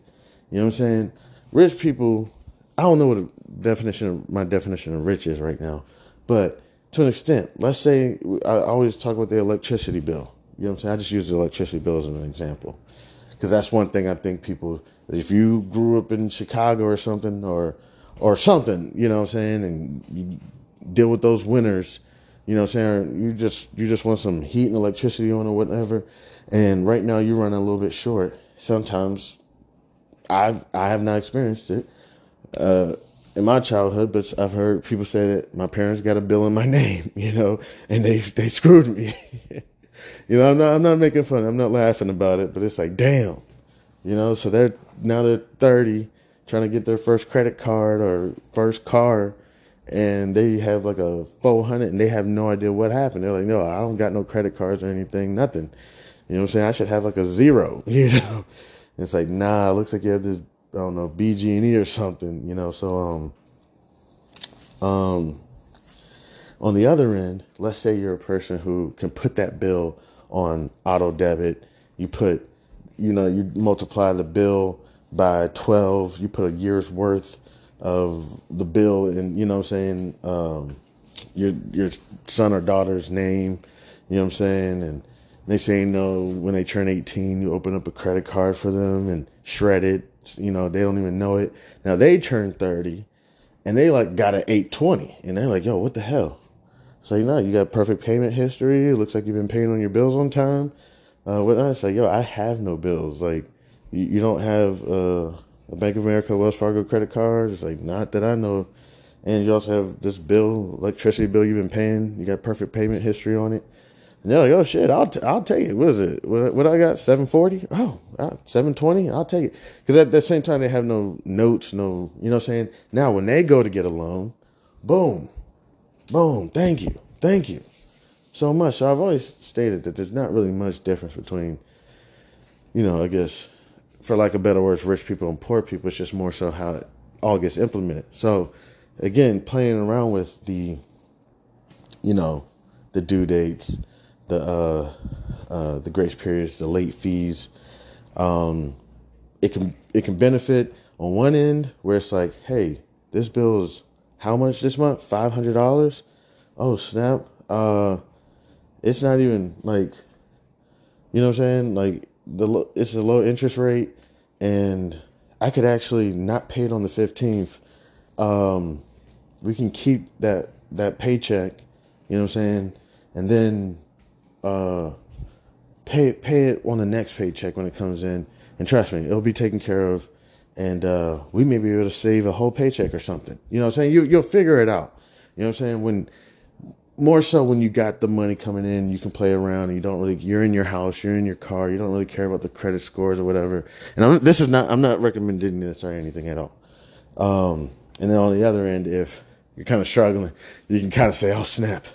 You know what I'm saying? Rich people, I don't know what the definition of my definition of rich is right now, but to an extent, let's say I always talk about the electricity bill. You know what I'm saying? I just use the electricity bill as an example because that's one thing I think people. If you grew up in Chicago or something, or or something, you know what I'm saying, and you deal with those winters, you know what I'm saying, you just you just want some heat and electricity on or whatever and right now you're running a little bit short. Sometimes I've I have not experienced it uh, in my childhood, but I've heard people say that my parents got a bill in my name, you know, and they they screwed me. you know, I'm not I'm not making fun. I'm not laughing about it, but it's like damn, you know. So they're now they're 30, trying to get their first credit card or first car, and they have like a 400, and they have no idea what happened. They're like, no, I don't got no credit cards or anything, nothing. You know what I'm saying? I should have like a zero, you know? And it's like, nah, it looks like you have this, I don't know, BG&E or something, you know? So, um, um, on the other end, let's say you're a person who can put that bill on auto debit. You put, you know, you multiply the bill by 12, you put a year's worth of the bill and, you know what I'm saying, um, your, your son or daughter's name, you know what I'm saying? And, they say no when they turn 18, you open up a credit card for them and shred it. You know, they don't even know it. Now they turn 30 and they like got an 820 and they're like, yo, what the hell? So, you know, you got perfect payment history. It looks like you've been paying on your bills on time. Uh, what I say, yo, I have no bills. Like, you, you don't have uh, a Bank of America, Wells Fargo credit card. It's like, not that I know. And you also have this bill, electricity bill you've been paying. You got perfect payment history on it. And they're like, oh shit, I'll t- I'll take it. What is it? What, what I got? Seven forty? Oh, uh, seven twenty? I'll take it. Because at the same time, they have no notes, no. You know what I'm saying? Now when they go to get a loan, boom, boom. Thank you, thank you, so much. So I've always stated that there's not really much difference between, you know, I guess, for lack of better words, rich people and poor people. It's just more so how it all gets implemented. So, again, playing around with the, you know, the due dates the uh, uh, the grace periods, the late fees. Um, it can it can benefit on one end where it's like, hey, this bill is how much this month? Five hundred dollars. Oh snap! Uh, it's not even like, you know what I'm saying? Like the it's a low interest rate, and I could actually not pay it on the fifteenth. Um, we can keep that that paycheck. You know what I'm saying? And then uh, pay pay it on the next paycheck when it comes in, and trust me, it'll be taken care of, and uh, we may be able to save a whole paycheck or something. You know what I'm saying? You you'll figure it out. You know what I'm saying? When more so when you got the money coming in, you can play around and you don't really, you're in your house, you're in your car, you don't really care about the credit scores or whatever. And I'm, this is not, I'm not recommending this or anything at all. Um, and then on the other end, if you're kind of struggling, you can kind of say, oh snap,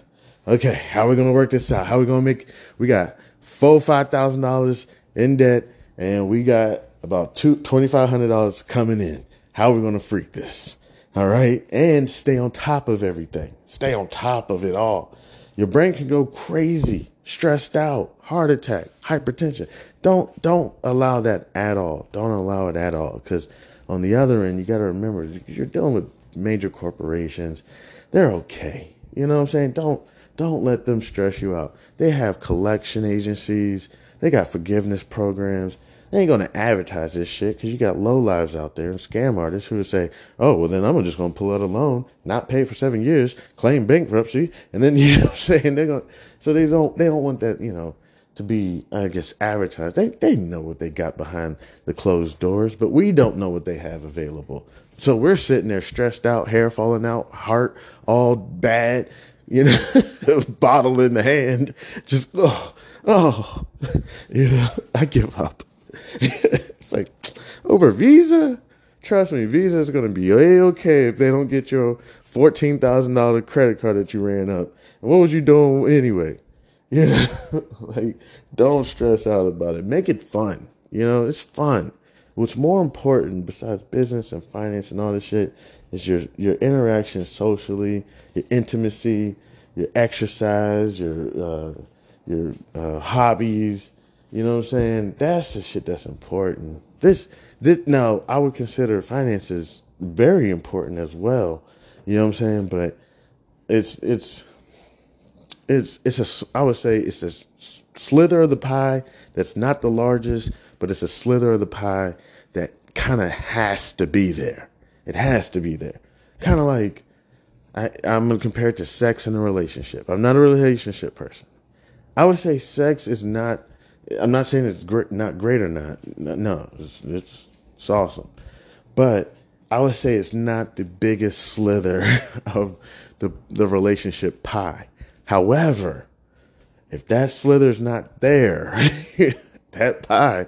okay, how are we gonna work this out? How are we gonna make? We got four five thousand dollars in debt, and we got about two twenty five hundred dollars coming in. How are we gonna freak this? All right. And stay on top of everything. Stay on top of it all. Your brain can go crazy, stressed out, heart attack, hypertension. Don't don't allow that at all. Don't allow it at all. Because on the other end, you got to remember you're dealing with major corporations. They're okay. You know what I'm saying? Don't don't let them stress you out. They have collection agencies. They got forgiveness programs. They ain't gonna advertise this shit because you got low lives out there and scam artists who would say, "Oh, well, then I'm just gonna pull out a loan, not pay for seven years, claim bankruptcy, and then you know what I'm saying they're gonna." So they don't they don't want that you know to be I guess advertised. They they know what they got behind the closed doors, but we don't know what they have available. So we're sitting there stressed out, hair falling out, heart all bad, you know, bottle in the hand, just oh oh, you know, I give up. it's like over Visa. Trust me, Visa is going to be a okay if they don't get your fourteen thousand dollar credit card that you ran up. And what was you doing anyway? You know, like don't stress out about it. Make it fun. You know, it's fun. What's more important besides business and finance and all this shit is your your interaction socially, your intimacy, your exercise, your uh, your uh, hobbies, you know what I'm saying? That's the shit that's important. This, this now I would consider finances very important as well. You know what I'm saying? But it's it's it's it's a I would say it's a slither of the pie that's not the largest, but it's a slither of the pie that kind of has to be there. It has to be there. Kind of like I, I'm gonna compare it to sex in a relationship. I'm not a relationship person. I would say sex is not I'm not saying it's great, not great or not. No, it's, it's, it's awesome, but I would say it's not the biggest slither of the the relationship pie. However, if that slither's not there, that pie,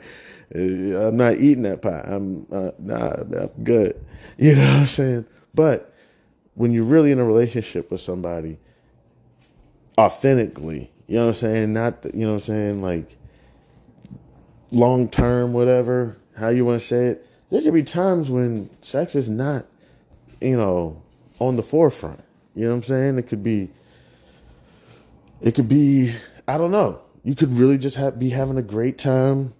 uh, I'm not eating that pie. I'm uh, nah, I'm good. You know what I'm saying? But when you're really in a relationship with somebody, authentically, you know what I'm saying? Not you know what I'm saying like long term, whatever, how you want to say it, there could be times when sex is not, you know, on the forefront. You know what I'm saying? It could be, it could be, I don't know. You could really just have, be having a great time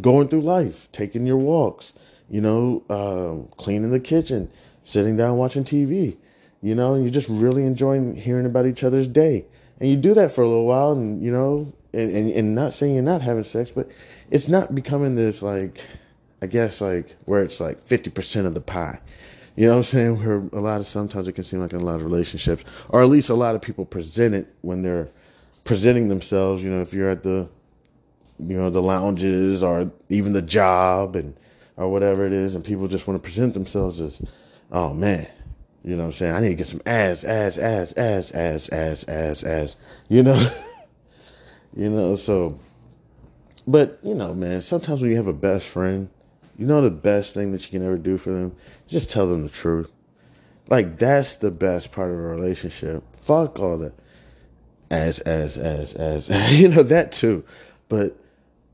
going through life, taking your walks, you know, um, cleaning the kitchen, sitting down watching TV, you know, and you're just really enjoying hearing about each other's day. And you do that for a little while, and, you know, and, and, and not saying you're not having sex, but it's not becoming this like, I guess like where it's like 50% of the pie. You know what I'm saying? Where a lot of sometimes it can seem like in a lot of relationships, or at least a lot of people present it when they're presenting themselves. You know, if you're at the, you know, the lounges or even the job and or whatever it is, and people just want to present themselves as, oh man, you know what I'm saying? I need to get some ass, ass, ass, ass, ass, ass, ass, ass. You know. You know, so, but, you know, man, sometimes when you have a best friend, you know, the best thing that you can ever do for them, just tell them the truth. Like, that's the best part of a relationship. Fuck all that. As, as, as, as, you know, that too. But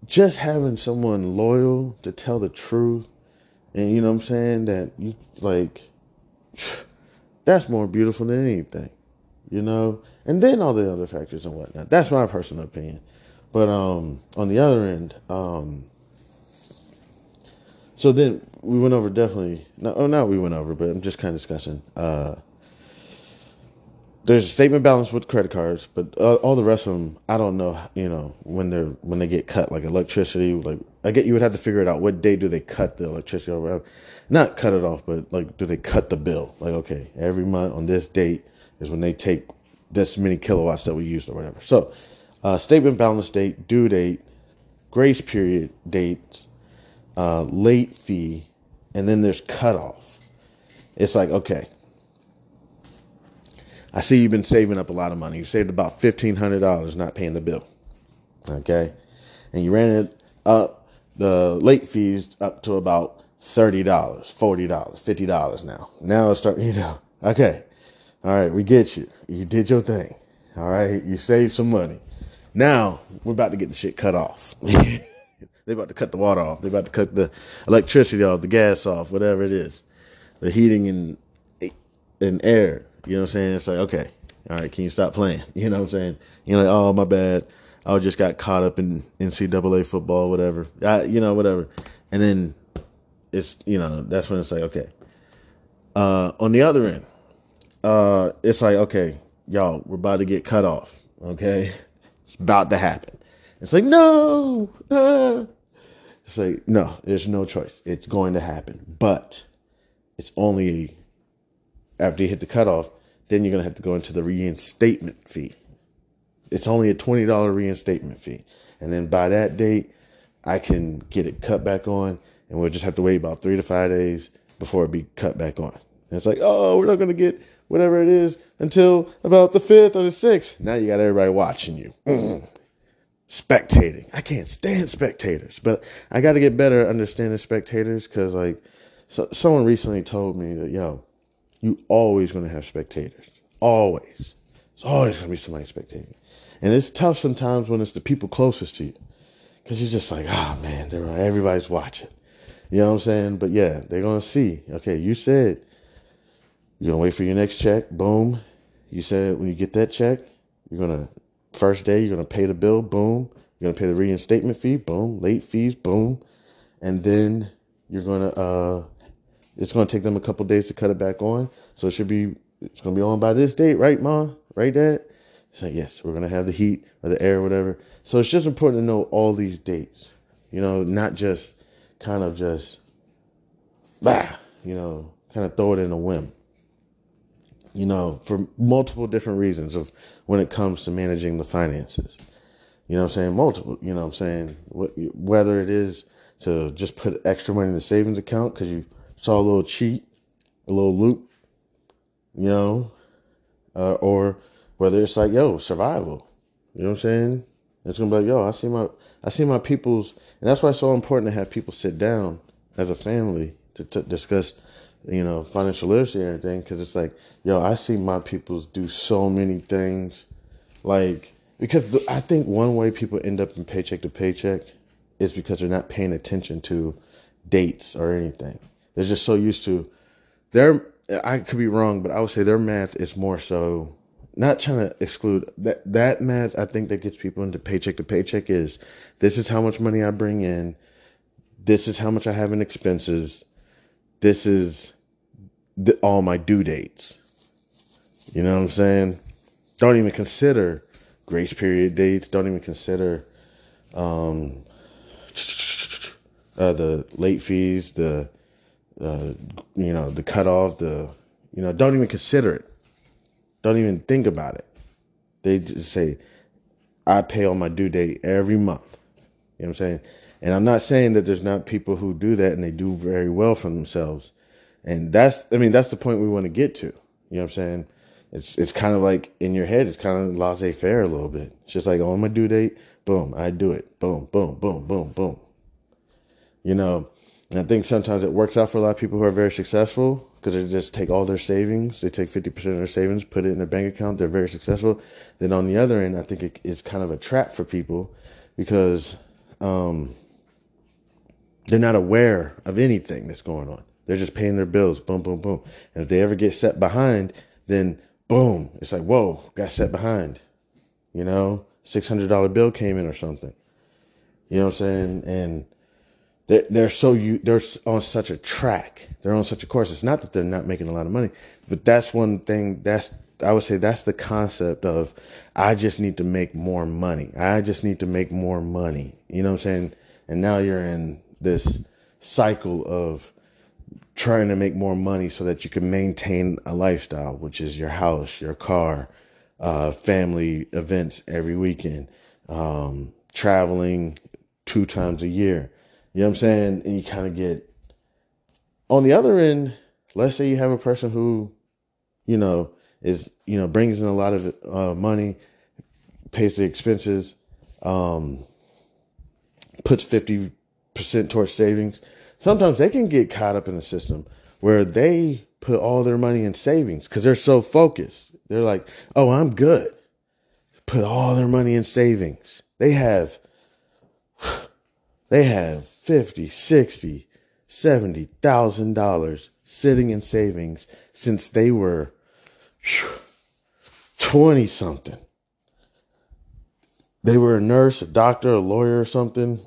just having someone loyal to tell the truth and, you know what I'm saying, that you, like, that's more beautiful than anything, you know? And then all the other factors and whatnot. That's my personal opinion. But um, on the other end, um, so then we went over definitely. Oh, not we went over, but I'm just kind of discussing. Uh, there's a statement balance with credit cards, but uh, all the rest of them, I don't know. You know, when they're when they get cut, like electricity, like I get you would have to figure it out. What day do they cut the electricity? Or not cut it off, but like do they cut the bill? Like okay, every month on this date is when they take this many kilowatts that we used or whatever. So, uh, statement balance date, due date, grace period dates, uh, late fee, and then there's cutoff. It's like, okay, I see you've been saving up a lot of money. You saved about $1,500 not paying the bill. Okay. And you ran it up, the late fees up to about $30, $40, $50 now. Now it's starting, you know, okay. All right, we get you. You did your thing. All right, you saved some money. Now we're about to get the shit cut off. They're about to cut the water off. They're about to cut the electricity off, the gas off, whatever it is, the heating and in air. You know what I'm saying? It's like, okay, all right, can you stop playing? You know what I'm saying? You're like, oh my bad. I just got caught up in NCAA football, whatever. I, you know, whatever. And then it's you know that's when it's like okay. Uh, on the other end, uh, it's like okay, y'all, we're about to get cut off. Okay, it's about to happen. It's like no, uh. it's like no, there's no choice. It's going to happen, but it's only after you hit the cutoff. Then you're gonna have to go into the reinstatement fee. It's only a twenty dollar reinstatement fee, and then by that date, I can get it cut back on and we'll just have to wait about three to five days before it be cut back on. And it's like, oh, we're not going to get whatever it is until about the fifth or the sixth. Now you got everybody watching you. Mm. Spectating. I can't stand spectators, but I got to get better at understanding spectators because, like, so, someone recently told me that, yo, you always going to have spectators. Always. It's always going to be somebody spectating. And it's tough sometimes when it's the people closest to you because you're just like, oh man, everybody's watching. You know what I'm saying? But yeah, they're gonna see. Okay, you said you're gonna wait for your next check. Boom. You said when you get that check, you're gonna first day you're gonna pay the bill. Boom. You're gonna pay the reinstatement fee. Boom. Late fees. Boom. And then you're gonna uh, it's gonna take them a couple days to cut it back on. So it should be it's gonna be on by this date, right, mom? Right, dad? So yes, we're gonna have the heat or the air, or whatever. So it's just important to know all these dates. You know, not just kind of just, bah, you know, kind of throw it in a whim. You know, for multiple different reasons of when it comes to managing the finances. You know I'm saying? Multiple, you know I'm saying? Whether it is to just put extra money in the savings account because you saw a little cheat, a little loop, you know, uh, or whether it's like, yo, survival. You know what I'm saying? It's gonna be like, yo, I see my I see my people's and that's why it's so important to have people sit down as a family to, to discuss, you know, financial literacy and everything. Because it's like, yo, I see my peoples do so many things, like because the, I think one way people end up in paycheck to paycheck is because they're not paying attention to dates or anything. They're just so used to their. I could be wrong, but I would say their math is more so not trying to exclude that that math I think that gets people into paycheck to paycheck is this is how much money I bring in, this is how much I have in expenses, this is the, all my due dates. You know what I'm saying? Don't even consider grace period dates. Don't even consider um, uh, the late fees, the uh, you know the cutoff, the you know don't even consider it don't even think about it. They just say, I pay on my due date every month. You know what I'm saying? And I'm not saying that there's not people who do that and they do very well for themselves. And that's, I mean, that's the point we want to get to. You know what I'm saying? It's, it's kind of like in your head, it's kind of laissez faire a little bit. It's just like on my due date, boom, I do it. Boom, boom, boom, boom, boom. You know, I think sometimes it works out for a lot of people who are very successful because they just take all their savings. They take 50% of their savings, put it in their bank account. They're very successful. Then on the other end, I think it, it's kind of a trap for people because um, they're not aware of anything that's going on. They're just paying their bills, boom, boom, boom. And if they ever get set behind, then boom, it's like, whoa, got set behind. You know, $600 bill came in or something. You know what I'm saying? And they're, they're so you they're on such a track they're on such a course it's not that they're not making a lot of money but that's one thing that's i would say that's the concept of i just need to make more money i just need to make more money you know what i'm saying and now you're in this cycle of trying to make more money so that you can maintain a lifestyle which is your house your car uh, family events every weekend um, traveling two times a year you know what I'm saying? And you kind of get on the other end, let's say you have a person who, you know, is, you know, brings in a lot of uh, money, pays the expenses, um, puts 50% towards savings. Sometimes they can get caught up in the system where they put all their money in savings because they're so focused. They're like, oh, I'm good. Put all their money in savings. They have, they have 50, 60, 70,000 dollars sitting in savings since they were 20 something. They were a nurse, a doctor, a lawyer, or something.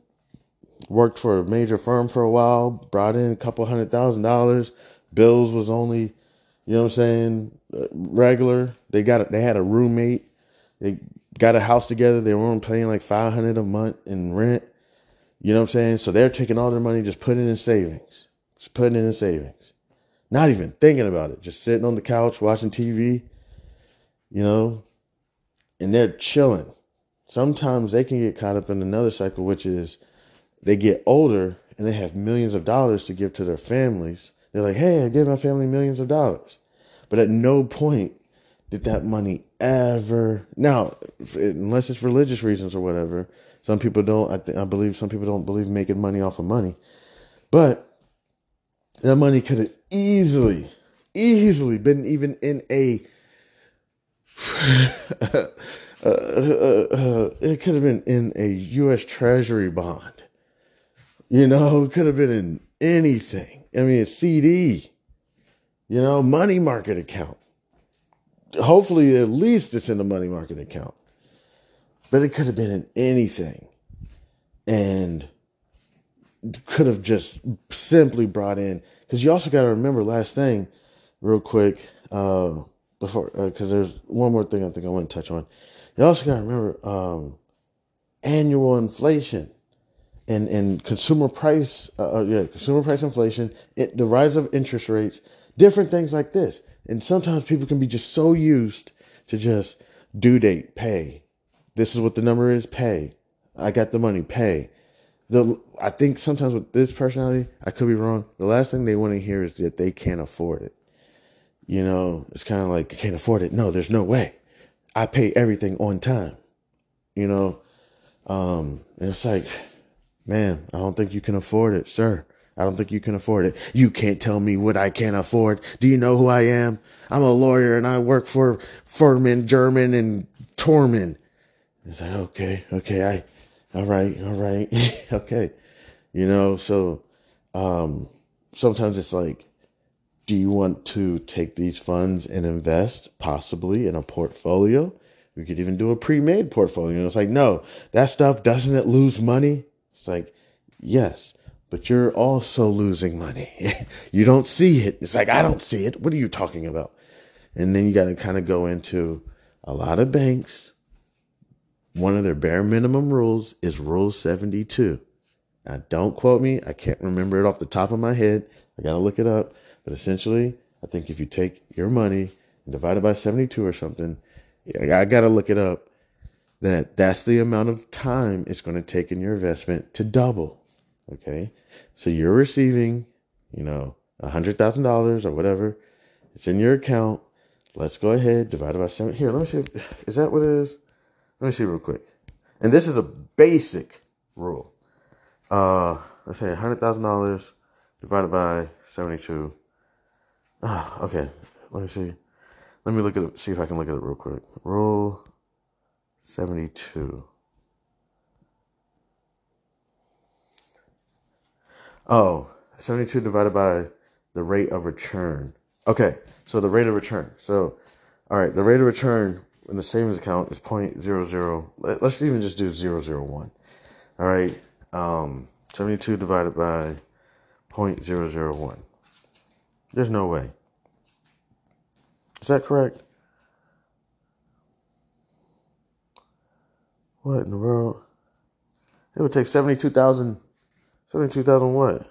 Worked for a major firm for a while, brought in a couple hundred thousand dollars. Bills was only, you know what I'm saying, uh, regular. They got a, they had a roommate. They got a house together. They weren't paying like 500 a month in rent. You know what I'm saying? So they're taking all their money, just putting it in savings, just putting it in savings, not even thinking about it, just sitting on the couch watching TV, you know, and they're chilling. Sometimes they can get caught up in another cycle, which is they get older and they have millions of dollars to give to their families. They're like, hey, I gave my family millions of dollars. But at no point did that money ever, now, unless it's religious reasons or whatever, some people don't. I, th- I believe some people don't believe making money off of money, but that money could have easily, easily been even in a. uh, uh, uh, it could have been in a U.S. Treasury bond. You know, it could have been in anything. I mean, a CD. You know, money market account. Hopefully, at least it's in the money market account but it could have been in anything and could have just simply brought in because you also got to remember last thing real quick uh, before because uh, there's one more thing i think i want to touch on you also got to remember um, annual inflation and and consumer price uh, uh, yeah consumer price inflation it, the rise of interest rates different things like this and sometimes people can be just so used to just due date pay this is what the number is. Pay. I got the money. Pay. The I think sometimes with this personality, I could be wrong. The last thing they want to hear is that they can't afford it. You know, it's kind of like I can't afford it. No, there's no way. I pay everything on time. You know, um, it's like, man, I don't think you can afford it, sir. I don't think you can afford it. You can't tell me what I can't afford. Do you know who I am? I'm a lawyer and I work for Furman, German, and Torman. It's like, okay, okay, I, all right, all right, okay. You know, so um, sometimes it's like, do you want to take these funds and invest possibly in a portfolio? We could even do a pre-made portfolio. And it's like, no, that stuff doesn't it lose money? It's like, yes, but you're also losing money. you don't see it. It's like, I don't see it. What are you talking about? And then you got to kind of go into a lot of banks one of their bare minimum rules is Rule 72. Now, don't quote me. I can't remember it off the top of my head. I got to look it up. But essentially, I think if you take your money and divide it by 72 or something, yeah, I got to look it up, that that's the amount of time it's going to take in your investment to double. Okay. So you're receiving, you know, $100,000 or whatever. It's in your account. Let's go ahead, divide it by seven. Here, let me see. If, is that what it is? Let me see real quick. And this is a basic rule. Uh, let's say $100,000 divided by 72. Ah, okay. Let me see. Let me look at it, see if I can look at it real quick. Rule 72. Oh, 72 divided by the rate of return. Okay, so the rate of return. So, all right, the rate of return in the savings account is 0.00. Let's even just do 001. All right. Um, 72 divided by 0.001. There's no way. Is that correct? What in the world? It would take 72,000. 72,000 what?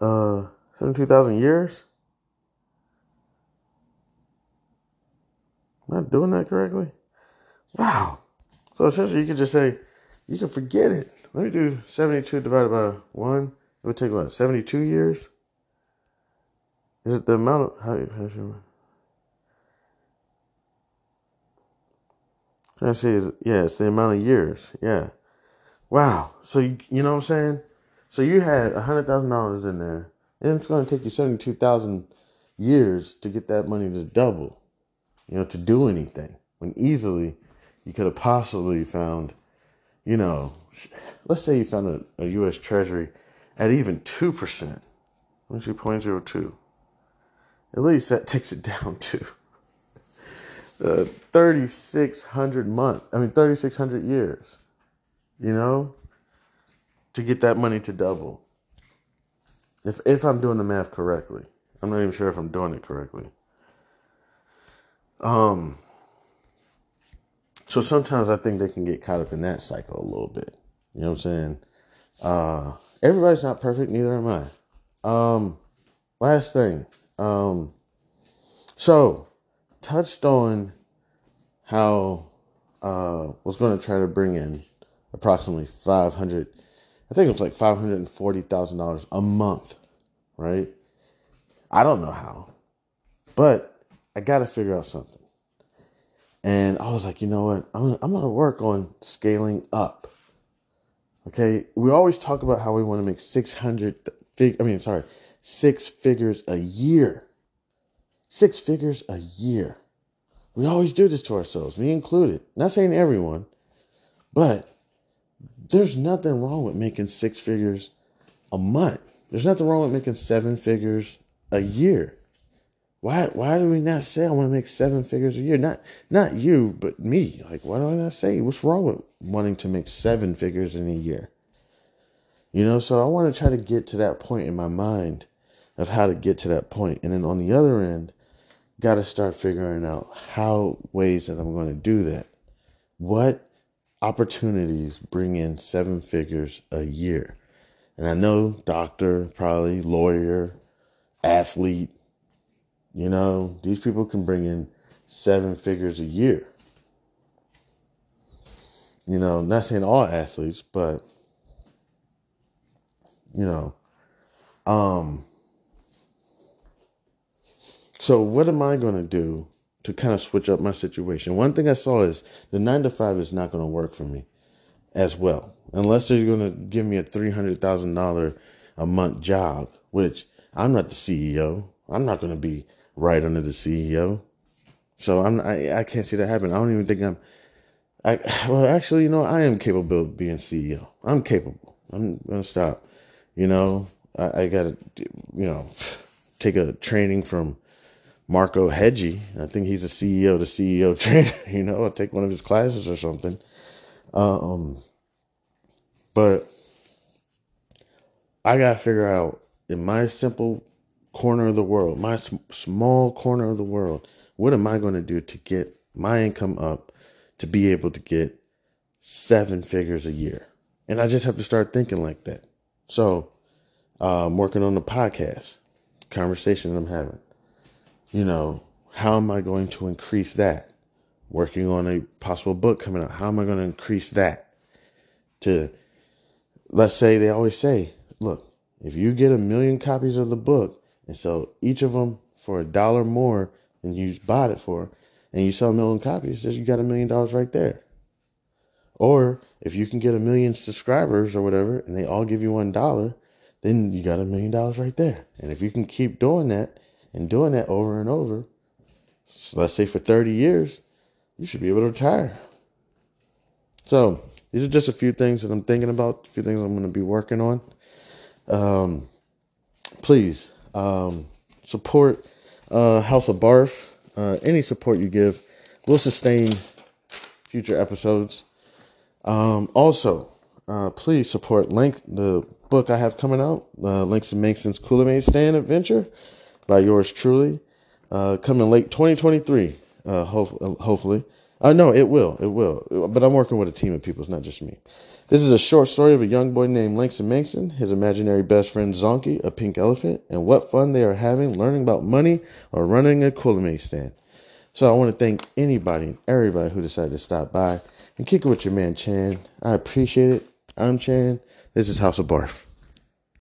Uh, 72,000 years? Am I doing that correctly? Wow. So essentially, you could just say, you can forget it. Let me do 72 divided by 1. It would take what, 72 years? Is it the amount of. How, how I? Is yeah, it's the amount of years. Yeah. Wow. So you you know what I'm saying? So you had a hundred thousand dollars in there, and it's going to take you seventy two thousand years to get that money to double you know, to do anything when easily you could have possibly found, you know, let's say you found a, a U.S. Treasury at even 2%. Let me see, 0.02. At least that takes it down to uh, 3,600 month. I mean, 3,600 years. You know, to get that money to double. If if I'm doing the math correctly, I'm not even sure if I'm doing it correctly. Um. So sometimes I think they can get caught up in that cycle a little bit. You know what I'm saying? Uh, everybody's not perfect, neither am I. Um, last thing. Um, so touched on how uh was going to try to bring in approximately 500 I think it was like $540,000 a month, right? I don't know how. But I got to figure out something. And I was like, you know what? I'm, I'm going to work on scaling up. Okay. We always talk about how we want to make 600 fig, I mean, sorry, six figures a year. Six figures a year. We always do this to ourselves, me included. Not saying everyone, but there's nothing wrong with making six figures a month. There's nothing wrong with making seven figures a year. Why why do we not say I want to make seven figures a year? Not not you, but me. Like why do I not say what's wrong with wanting to make seven figures in a year? You know, so I want to try to get to that point in my mind of how to get to that point. And then on the other end, got to start figuring out how ways that I'm going to do that. What opportunities bring in seven figures a year? And I know doctor, probably lawyer, athlete, you know, these people can bring in seven figures a year. You know, not saying all athletes, but you know, um so what am I going to do to kind of switch up my situation? One thing I saw is the 9 to 5 is not going to work for me as well. Unless they're going to give me a $300,000 a month job, which I'm not the CEO. I'm not going to be right under the CEO. So I'm I, I can't see that happen. I don't even think I'm I well actually, you know, I am capable of being CEO. I'm capable. I'm gonna stop. You know, I, I gotta you know take a training from Marco Hedgie. I think he's a CEO, the CEO trainer, you know, I'll take one of his classes or something. Um but I gotta figure out in my simple corner of the world, my small corner of the world, what am I going to do to get my income up to be able to get seven figures a year? And I just have to start thinking like that. So, uh, I'm working on the podcast, conversation that I'm having. You know, how am I going to increase that? Working on a possible book coming out. How am I going to increase that? To, let's say, they always say, look, if you get a million copies of the book, and so each of them for a dollar more than you bought it for, and you sell a million copies, you got a million dollars right there. Or if you can get a million subscribers or whatever, and they all give you one dollar, then you got a million dollars right there. And if you can keep doing that and doing that over and over, so let's say for 30 years, you should be able to retire. So these are just a few things that I'm thinking about, a few things I'm going to be working on. Um, please um, support uh, House of Barf. Uh, any support you give will sustain future episodes. Um, also, uh, please support Link, the book I have coming out, uh, Langston Mason's Kool-Aid Stand Adventure by yours truly. Uh, coming late 2023, uh, ho- hopefully. Uh, no, it will. It will. But I'm working with a team of people. It's not just me. This is a short story of a young boy named Langston Mason, his imaginary best friend Zonky, a pink elephant, and what fun they are having learning about money or running a Kool-Aid stand. So I want to thank anybody and everybody who decided to stop by and kick it with your man Chan. I appreciate it. I'm Chan. This is House of Barf.